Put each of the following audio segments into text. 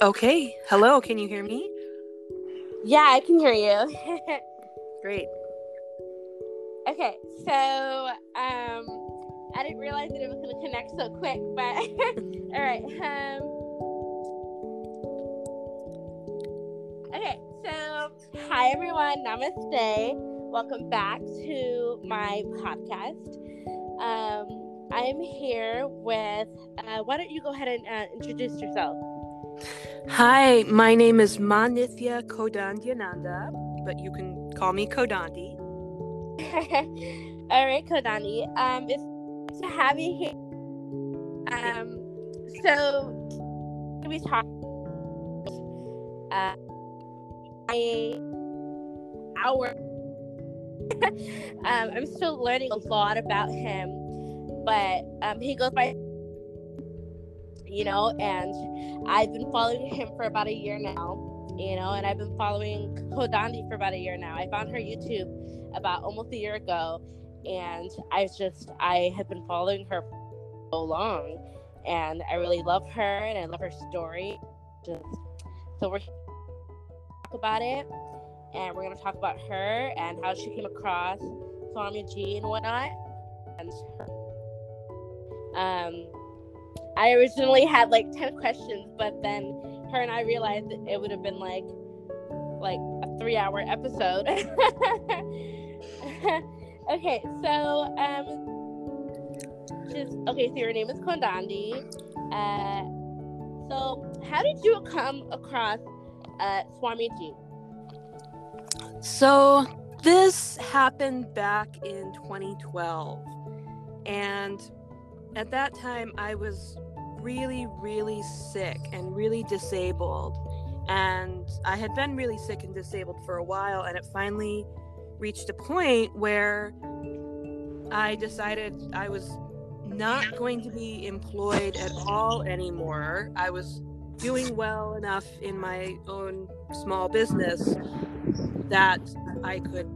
Okay. Hello, can you hear me? Yeah, I can hear you. Great. okay, so um I didn't realize that it was gonna connect so quick, but all right. Um Okay, so hi everyone, namaste. Welcome back to my podcast. Um I'm here with uh, why don't you go ahead and uh, introduce yourself? Hi, my name is Manithya Kodandyananda, but you can call me Kodandi. All right, Kodandi. Um, it's nice to have you here. Um, so we talk. Uh, I our. um, I'm still learning a lot about him, but um, he goes by you know, and I've been following him for about a year now, you know, and I've been following Kodandi for about a year now. I found her YouTube about almost a year ago, and I just I have been following her for so long, and I really love her and I love her story. Just so we're talk about it, and we're gonna talk about her and how she came across Swami G and whatnot, and um I originally had like 10 questions, but then her and I realized it would have been like like a 3-hour episode. okay, so um just okay, so your name is Kodandi. Uh so how did you come across uh Swami G? So, this happened back in 2012. And at that time, I was really, really sick and really disabled. And I had been really sick and disabled for a while, and it finally reached a point where I decided I was not going to be employed at all anymore. I was doing well enough in my own small business that I could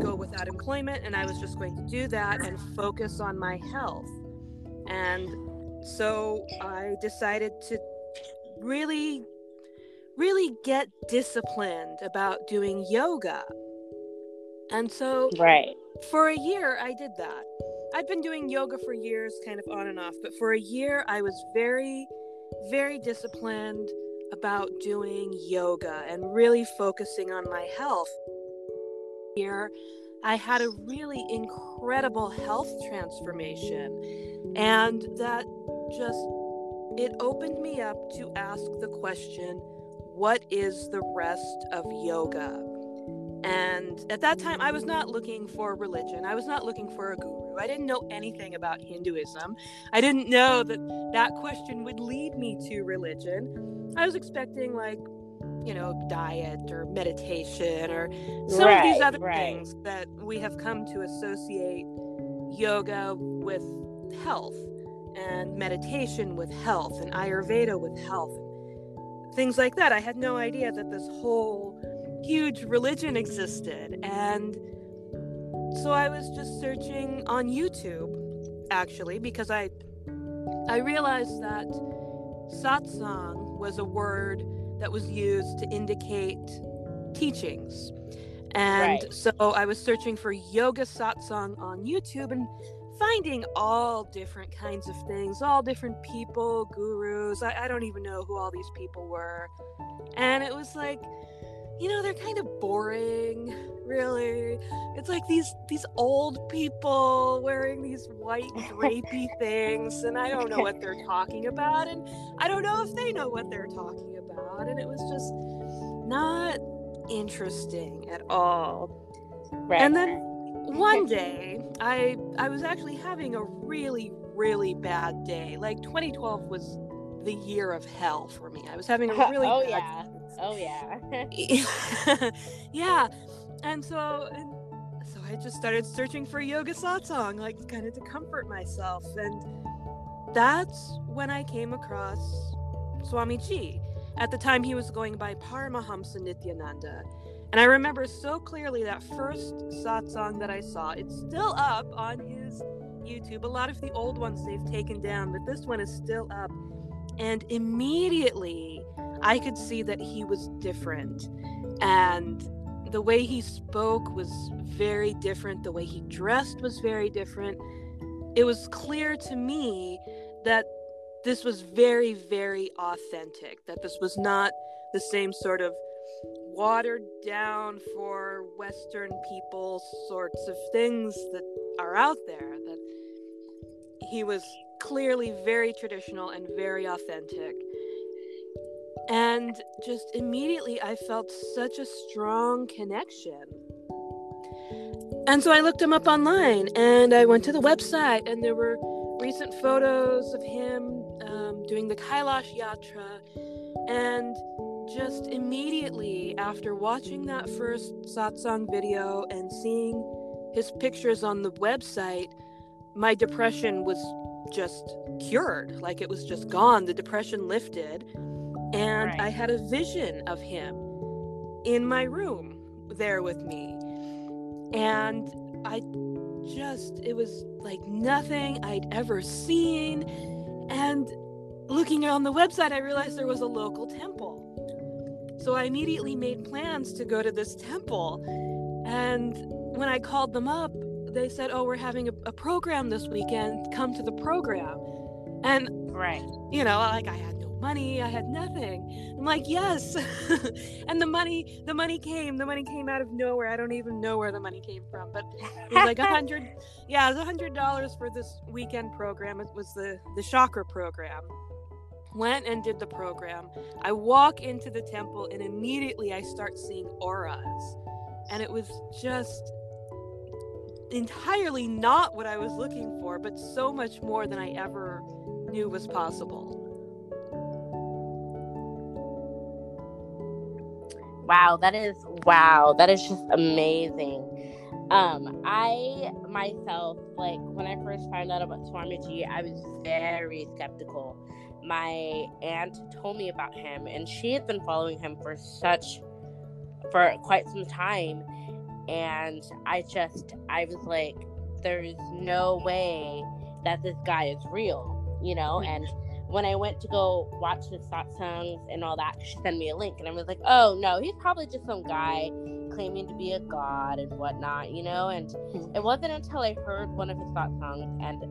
go without employment, and I was just going to do that and focus on my health. And so I decided to really, really get disciplined about doing yoga. And so, Right. for a year, I did that. I'd been doing yoga for years, kind of on and off, but for a year, I was very, very disciplined about doing yoga and really focusing on my health. Here, I had a really incredible health transformation, and that just it opened me up to ask the question what is the rest of yoga? And at that time, I was not looking for religion. I was not looking for a guru. I didn't know anything about Hinduism. I didn't know that that question would lead me to religion. I was expecting, like, you know, diet or meditation or some of these other right. things that we have come to associate yoga with health and meditation with health and Ayurveda with health. Things like that. I had no idea that this whole huge religion existed. And so I was just searching on YouTube actually because I I realized that satsang was a word that was used to indicate teachings. And Right. so I was searching for yoga satsang on YouTube and finding all different kinds of things, all different people, gurus. I, I don't even know who all these people were. And it was like, you know, they're kind of boring, really. It's like these these old people wearing these white drapey things, and I don't know what they're talking about, and I don't know if they know what they're talking about, and it was just not interesting at all. Right. And then one day, I I was actually having a really really bad day. Like 2012 was the year of hell for me. I was having a really oh bad yeah. Oh yeah. yeah and so and so i just started searching for yoga satsang like kind of to comfort myself and that's when i came across swami ji at the time he was going by paramahamsa nithyananda and i remember so clearly that first satsang that i saw it's still up on his youtube a lot of the old ones they've taken down but this one is still up and immediately I could see that he was different. And the way he spoke was very different. The way he dressed was very different. It was clear to me that this was very, very authentic, that this was not the same sort of watered down for Western people sorts of things that are out there. That he was clearly very traditional and very authentic. And just immediately, I felt such a strong connection. And so I looked him up online and I went to the website, and there were recent photos of him um, doing the Kailash Yatra. And just immediately after watching that first satsang video and seeing his pictures on the website, my depression was just cured. Like it was just gone. The depression lifted. And right. I had a vision of him in my room there with me. And I just, it was like nothing I'd ever seen. And looking on the website, I realized there was a local temple. So I immediately made plans to go to this temple. And when I called them up, they said, "Oh, we're having a, a program this weekend. Come to the program." And right, you know, like I had no money, I had nothing. I'm like, "Yes," and the money, the money came. The money came out of nowhere. I don't even know where the money came from, but it was like a hundred. yeah, it was a hundred dollars for this weekend program. It was the the chakra program went and did the program. I walk into the temple and immediately I start seeing auras. And it was just entirely not what I was looking for, but so much more than I ever knew was possible. Wow, that is wow, that is just amazing. Um, I myself, like when I first found out about Swamiji, I was very skeptical my aunt told me about him and she had been following him for such for quite some time and i just i was like there's no way that this guy is real you know mm. and when i went to go watch the songs and all that she sent me a link and i was like oh no he's probably just some guy claiming to be a god and whatnot you know and mm. it wasn't until i heard one of his thought songs and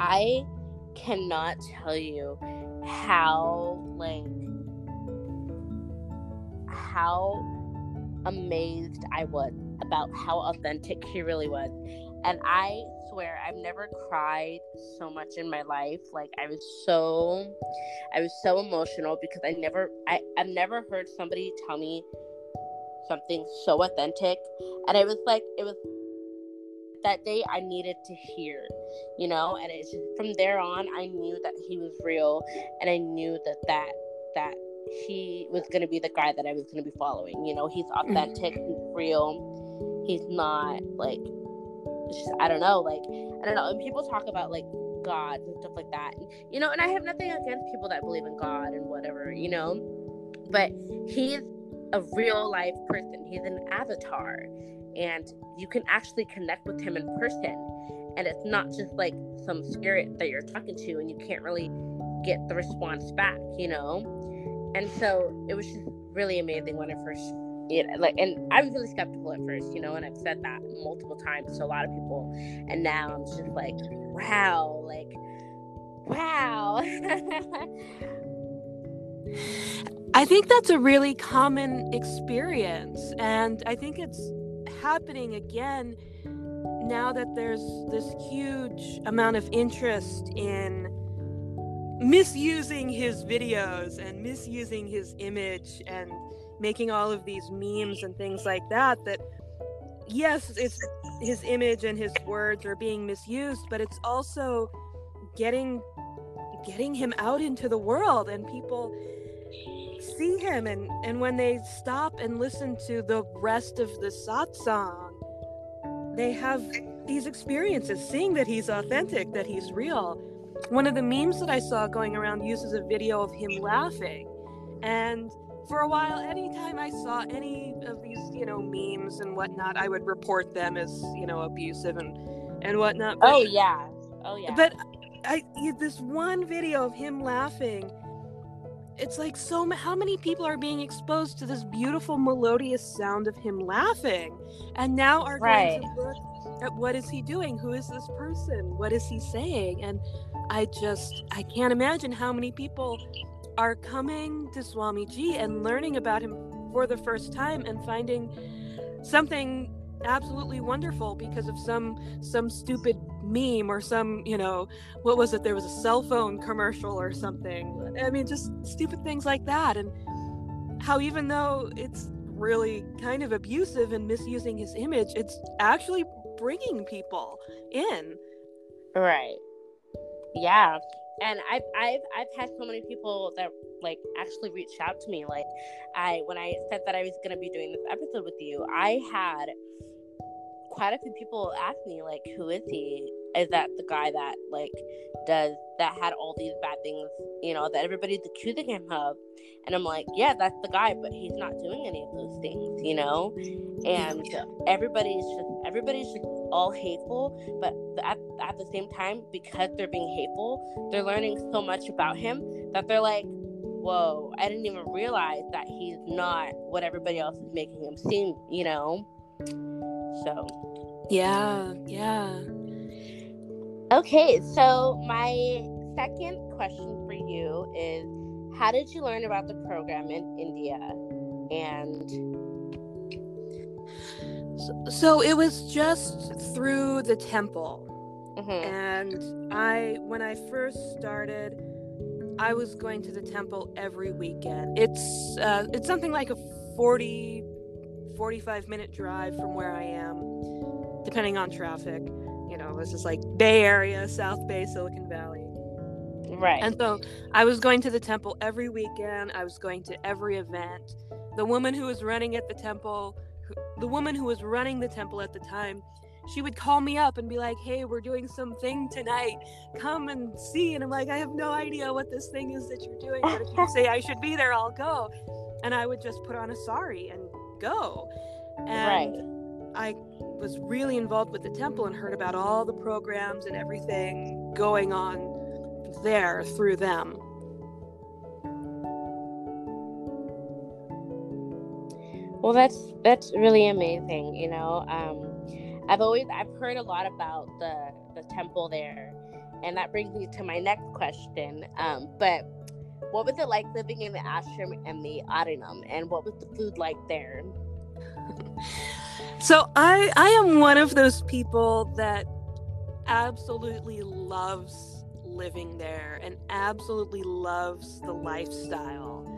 i cannot tell you how like how amazed I was about how authentic he really was. And I swear I've never cried so much in my life. Like I was so I was so emotional because I never I, I've never heard somebody tell me something so authentic. And it was like it was that day I needed to hear, you know, and it's from there on I knew that he was real and I knew that that that he was going to be the guy that I was going to be following. You know, he's authentic, mm-hmm. he's real. He's not like just, I don't know, like I don't know. And people talk about like gods and stuff like that. And, you know, and I have nothing against people that believe in God and whatever, you know. But he's a real life person. He's an avatar and you can actually connect with him in person. And it's not just like some spirit that you're talking to and you can't really get the response back you know? And so it was just really amazing when i first you know, like and i was really skeptical at first you know and i've said that multiple times to a lot of people. And now i'm just like wow like wow. I think that's a really common experience. And I think it's happening again now that there's this huge amount of interest in misusing his videos and misusing his image and making all of these memes and things like that that yes it's his image and his words are being misused but it's also getting getting him out into the world and people see him and and when they stop and listen to the rest of the satsang they have these experiences seeing that he's authentic that he's real. One of the memes that i saw going around uses a video of him laughing. And for a while anytime i saw any of these you know memes and whatnot i would report them as you know abusive and and whatnot but, oh yeah. Oh yeah. but i this one video of him laughing it's like so how many people are being exposed to this beautiful melodious sound of him laughing and now are right. going to look at what is he doing? Who is this person? What is he saying? And i just i can't imagine how many people are coming to swami ji and learning about him for the first time and finding something absolutely wonderful because of some some stupid meme or some you know what was it? There was a cell phone commercial or something. I mean just stupid things like that. And how even though it's really kind of abusive and misusing his image it's actually bringing people in. Right. Yeah. And I've I've I've had so many people that like actually reached out to me. Like I when I said that I was gonna be doing this episode with you, I had quite a few people ask me like, who is he? Is that the guy that like does that had all these bad things, you know, that everybody's accusing him of? And I'm like, yeah, that's the guy, but he's not doing any of those things, you know. And everybody's just everybody's just all hateful, but at, at the same time, because they're being hateful, they're learning so much about him that they're like, whoa, I didn't even realize that he's not what everybody else is making him seem, you know? So, yeah, yeah. Okay, so my second question for you is how did you learn about the program in India? And so, so it was just through the temple. Mm-hmm. And I, when I first started, I was going to the temple every weekend. It's uh, it's something like a 40 45 minute drive from where I am, depending on traffic. Know, this like Bay Area, South Bay, Silicon Valley. Right. And so I was going to the temple every weekend. I was going to every event. The woman who was running at the temple, the woman who was running the temple at the time, she would call me up and be like, "Hey, we're doing something tonight. Come and see." And I'm like, "I have no idea what this thing is that you're doing, but if you say I should be there, I'll go." And I would just put on a sari and go. And right. I was really involved with the temple and heard about all the programs and everything going on there through them. Well, that's that's really amazing. You know, um, I've always I've heard a lot about the the temple there, and that brings me to my next question. Um, but what was it like living in the ashram and the Adinam, and what was the food like there? so I I am one of those people that absolutely loves living there and absolutely loves the lifestyle.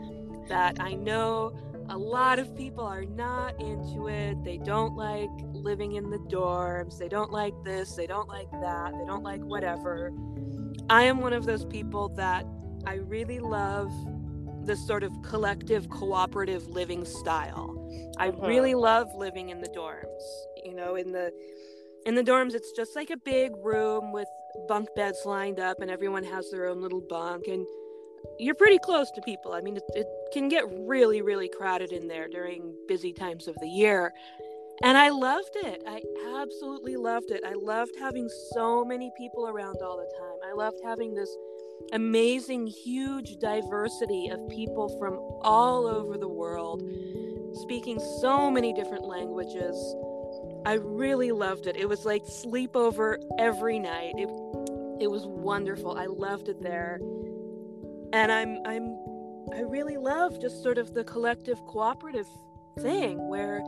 That I know a lot of people are not into it. They don't like living in the dorms. They don't like this. They don't like that. They don't like whatever. I am one of those people that I really love this sort of collective cooperative living style. I uh-huh. really love living in the dorms. You know, in the in the dorms it's just like a big room with bunk beds lined up and everyone has their own little bunk and you're pretty close to people. I mean, it, it can get really, really crowded in there during busy times of the year. And I loved it. I absolutely loved it. I loved having so many people around all the time. I loved having this amazing, huge diversity of people from all over the world speaking so many different languages. I really loved it. It was like sleepover every night. It, it was wonderful. I loved it there. And I'm I'm I really love just sort of the collective cooperative thing where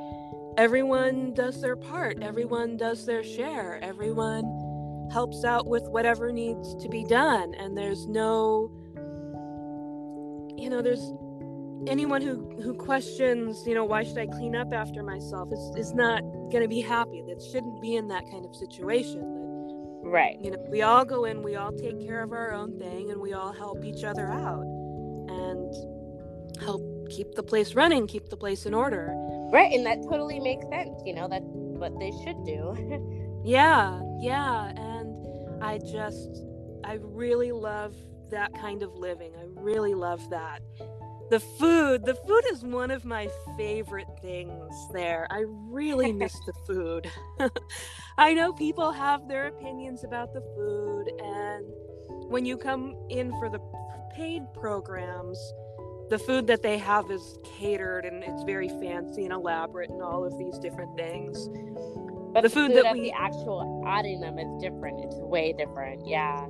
everyone does their part, everyone does their share, everyone helps out with whatever needs to be done and there's no you know there's anyone who who questions you know why should i clean up after myself is, is not going to be happy. That shouldn't be in that kind of situation. That, right. You know we all go in we all take care of our own thing and we all help each other out and help keep the place running keep the place in order. Right and that totally makes sense you know that's what they should do. Yeah yeah and i just i really love that kind of living. I really love that the food the food is one of my favorite things there i really miss the food i know people have their opinions about the food and when you come in for the paid programs the food that they have is catered and it's very fancy and elaborate and all of these different things. But the, the food, food that we the actual Adinam is different. It's way different. Yeah.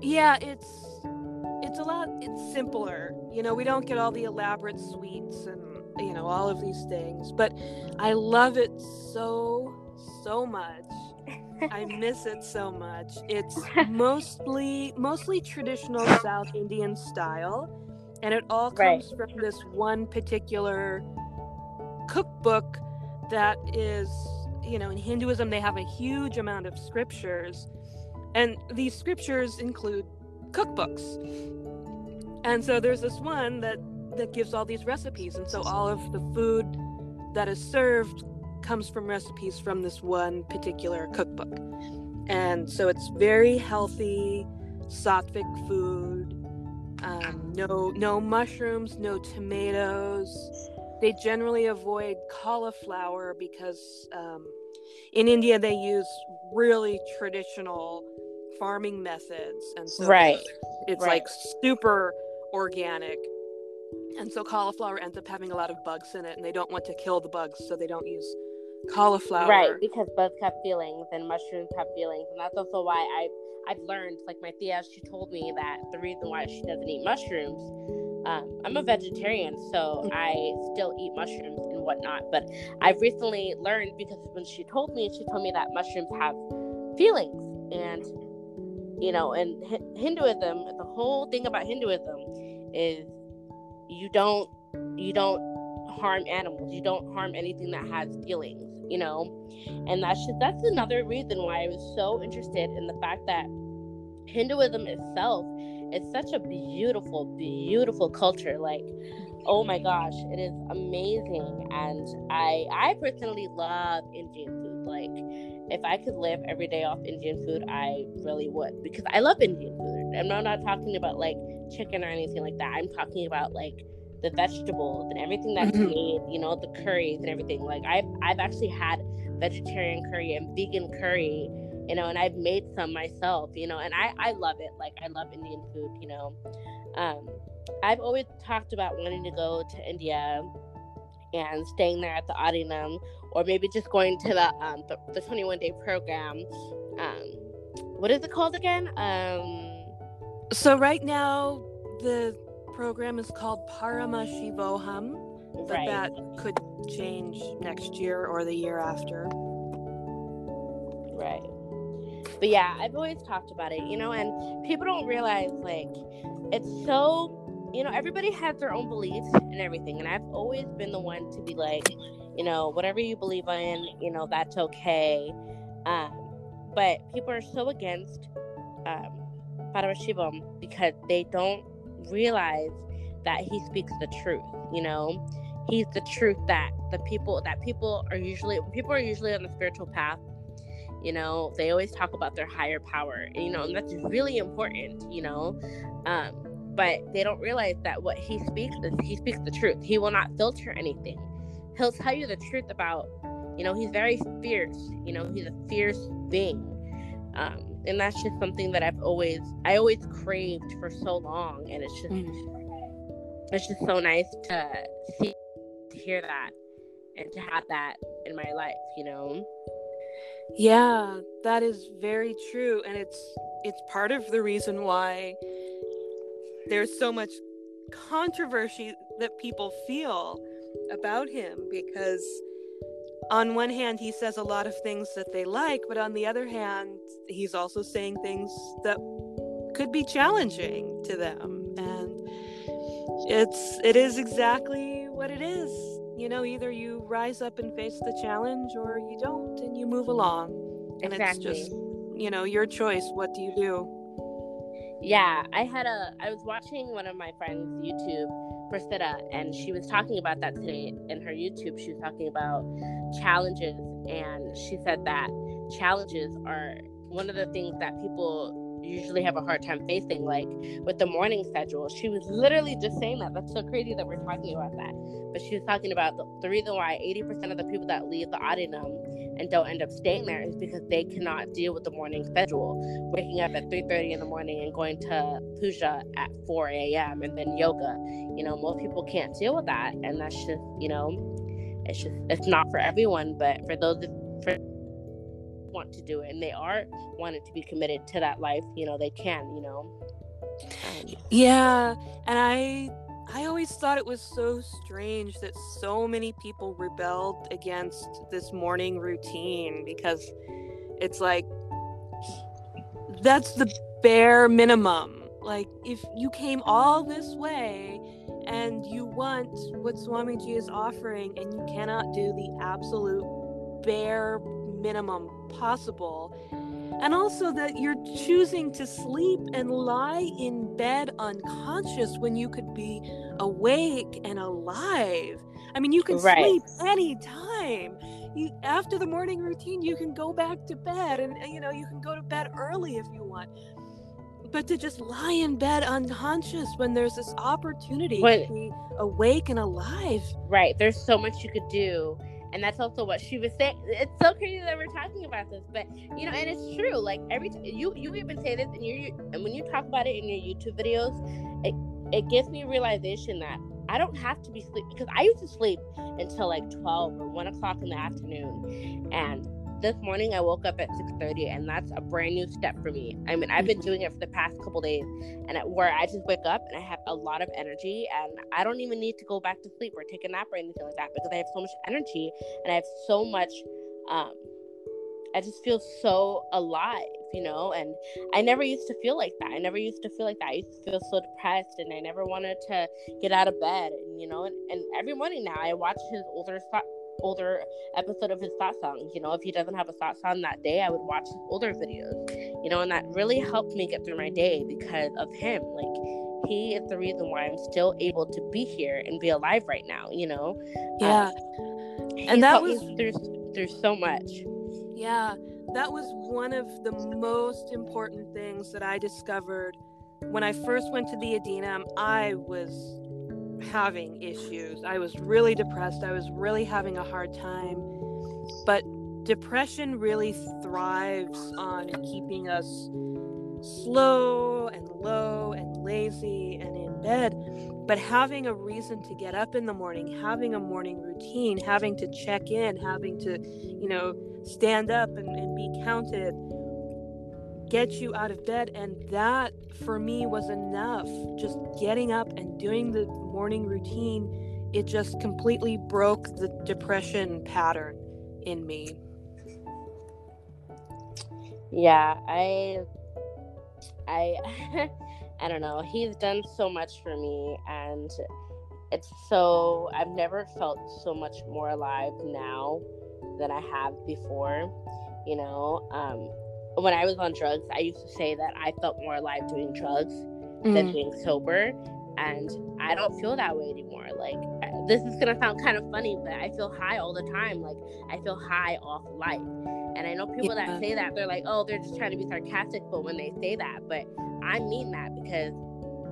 Yeah, it's it's a lot it's simpler. You know, we don't get all the elaborate sweets and you know all of these things, but I love it so so much. I miss it so much. It's mostly mostly traditional South Indian style, and it all comes right. from this one particular cookbook that is, you know, in Hinduism they have a huge amount of scriptures, and these scriptures include cookbooks. And so there's this one that that gives all these recipes, and so all of the food that is served comes from recipes from this one particular cookbook. And so it's very healthy, sattvic food. Um, no, no mushrooms, no tomatoes. They generally avoid cauliflower because um, in India they use really traditional farming methods, and so right, it's right. like super organic and so cauliflower ends up having a lot of bugs in it and they don't want to kill the bugs so they don't use cauliflower. Right, because bugs have feelings and mushrooms have feelings, and that's also why I I've learned. Like my tia, she told me that the reason why she doesn't eat mushrooms. Um, I'm a vegetarian, so. I still eat mushrooms and whatnot. But I've recently learned because when she told me, she told me that mushrooms have feelings, and you know, and Hinduism, the whole thing about Hinduism is you don't you don't harm animals. You don't harm anything that has feelings you know and that's just that's another reason why i was so interested in the fact that hinduism itself is such a beautiful beautiful culture like oh my gosh it is amazing and i i personally love indian food like if i could live every day off indian food i really would because i love indian food i'm not, not talking about like chicken or anything like that i'm talking about like the vegetables and everything that's mm-hmm. made, you know, the curries and everything. Like I've I've actually had vegetarian curry and vegan curry, you know, and I've made some myself, you know, and I I love it. Like I love Indian food, you know. Um, I've always talked about wanting to go to India and staying there at the Adinam, or maybe just going to the um the, the 21 day program. Um, what is it called again? Um, so right now the program is called Paramashivoham, but right. that could change next year or the year after. Right. But yeah, I've always talked about it, you know, and people don't realize like it's so, you know, everybody has their own beliefs and everything. And I've always been the one to be like, you know, whatever you believe in, you know, that's okay. Um, but people are so against um, Paramashivam because they don't realize that he speaks the truth you know? He's the truth that the people that people are usually people are usually on the spiritual path you know? They always talk about their higher power you know and that's really important you know? Um but they don't realize that what he speaks is he speaks the truth. He will not filter anything he'll tell you the truth about you know he's very fierce you know he's a fierce being um and that's just something that I've always I always craved for so long and it's just mm. it's just so nice to see to hear that and to have that in my life, you know. Yeah, that is very true and it's it's part of the reason why there's so much controversy that people feel about him because on one hand, he says a lot of things that they like, but on the other hand, he's also saying things that could be challenging to them. And it's it is exactly what it is. You know, either you rise up and face the challenge or you don't and you move along. And exactly. it's just, you know, your choice. What do you do? Yeah, I had a I was watching one of my friends' YouTube Priscilla, and she was talking about that today in her YouTube. She was talking about challenges, and she said that challenges are one of the things that people usually have a hard time facing, like with the morning schedule. She was literally just saying that. That's so crazy that we're talking about that. But she was talking about the, the reason why 80% of the people that leave the Adinam and don't end up staying there is because they cannot deal with the morning schedule. Waking up at 3.30 in the morning and going to puja at 4 a.m. and then yoga. You know, most people can't deal with that. And that's just, you know, it's just, it's not for everyone. But for those, for want to do it and they are wanting to be committed to that life, you know, they can, you know. Um, yeah, and I I always thought it was so strange that so many people rebelled against this morning routine because it's like that's the bare minimum. Like if you came all this way and you want what Swamiji is offering and you cannot do the absolute bare minimum possible. And also that you're choosing to sleep and lie in bed unconscious when you could be awake and alive. I mean, you can right. sleep anytime. You after the morning routine, you can go back to bed and you know, you can go to bed early if you want. But to just lie in bed unconscious when there's this opportunity to be awake and alive. Right. There's so much you could do and that's also what she was saying. It's so crazy that we're talking about this but you know and it's true like every time you you even say this and you and when you talk about it in your youtube videos it, it gives me realization that i don't have to be sleep because i used to sleep until like 12 or 1 o'clock in the afternoon and this morning I woke up at 6:30 and that's a brand new step for me. I mean, I've been mm-hmm. doing it for the past couple days and at, where I just wake up and I have a lot of energy and I don't even need to go back to sleep or take a nap or anything like that because I have so much energy and I have so much um I just feel so alive, you know, and I never used to feel like that. I never used to feel like that. I used to feel so depressed and I never wanted to get out of bed, and you know, and, and every morning now I watch his older older episode of his satsang. You know, if he doesn't have a satsang that day, I would watch his older videos. You know, and that really helped me get through my day because of him. Like he is the reason why I'm still able to be here and be alive right now. You know. Yeah. Um, and that was there's there's so much. Yeah, that was one of the most important things that I discovered when I first went to the Adinam. I was having issues. I was really depressed. I was really having a hard time. But depression really thrives on keeping us slow and low and lazy and in bed. But having a reason to get up in the morning, having a morning routine, having to check in, having to, you know, stand up and, and be counted get you out of bed. And that for me was enough. Just getting up and doing the morning routine, it just completely broke the depression pattern in me. Yeah, I I I don't know. He's done so much for me and it's so I've never felt so much more alive now than I have before. You know, um, when I was on drugs, I used to say that I felt more alive doing drugs mm-hmm. than being sober. And I don't feel that way anymore. Like, this is gonna sound kind of funny, but I feel high all the time. Like, I feel high off life. And I know people yeah. that say that, they're like, oh, they're just trying to be sarcastic, but when they say that, but I mean that because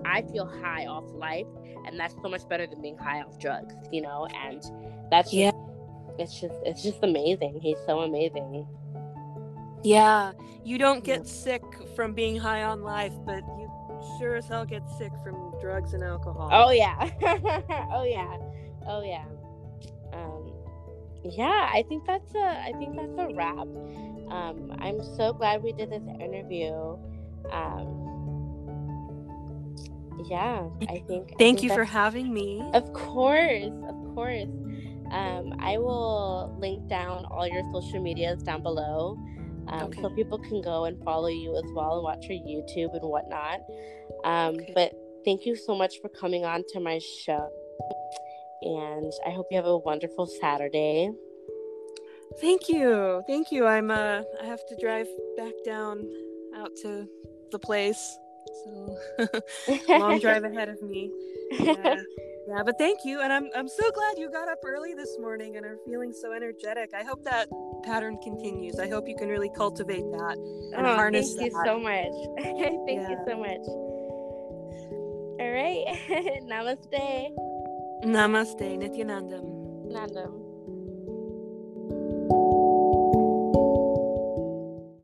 I feel high off life, and that's so much better than being high off drugs, you know? And that's just, yeah. it's just, it's just amazing. He's so amazing. Yeah, you don't get sick from being high on life, but you sure as hell get sick from drugs and alcohol. Oh yeah, oh yeah, oh yeah. Um, yeah, I think that's a, I think that's a wrap. Um, I'm so glad we did this interview. Um, yeah, I think. Thank I think you for having me. Of course, of course. Um, I will link down all your social medias down below um, okay. so people can go and follow you as well and watch your YouTube and whatnot. Um, okay. But thank you so much for coming on to my show, and I hope you have a wonderful Saturday. Thank you, thank you. I'm uh, I have to drive back down out to the place, so long drive ahead of me. Yeah. Yeah, but thank you, and I'm I'm so glad you got up early this morning and are feeling so energetic. I hope that pattern continues. I hope you can really cultivate that and oh, harness thank that. you so much. thank Yeah. you so much. All right. Namaste. Namaste, Nithyanandam. Nandam.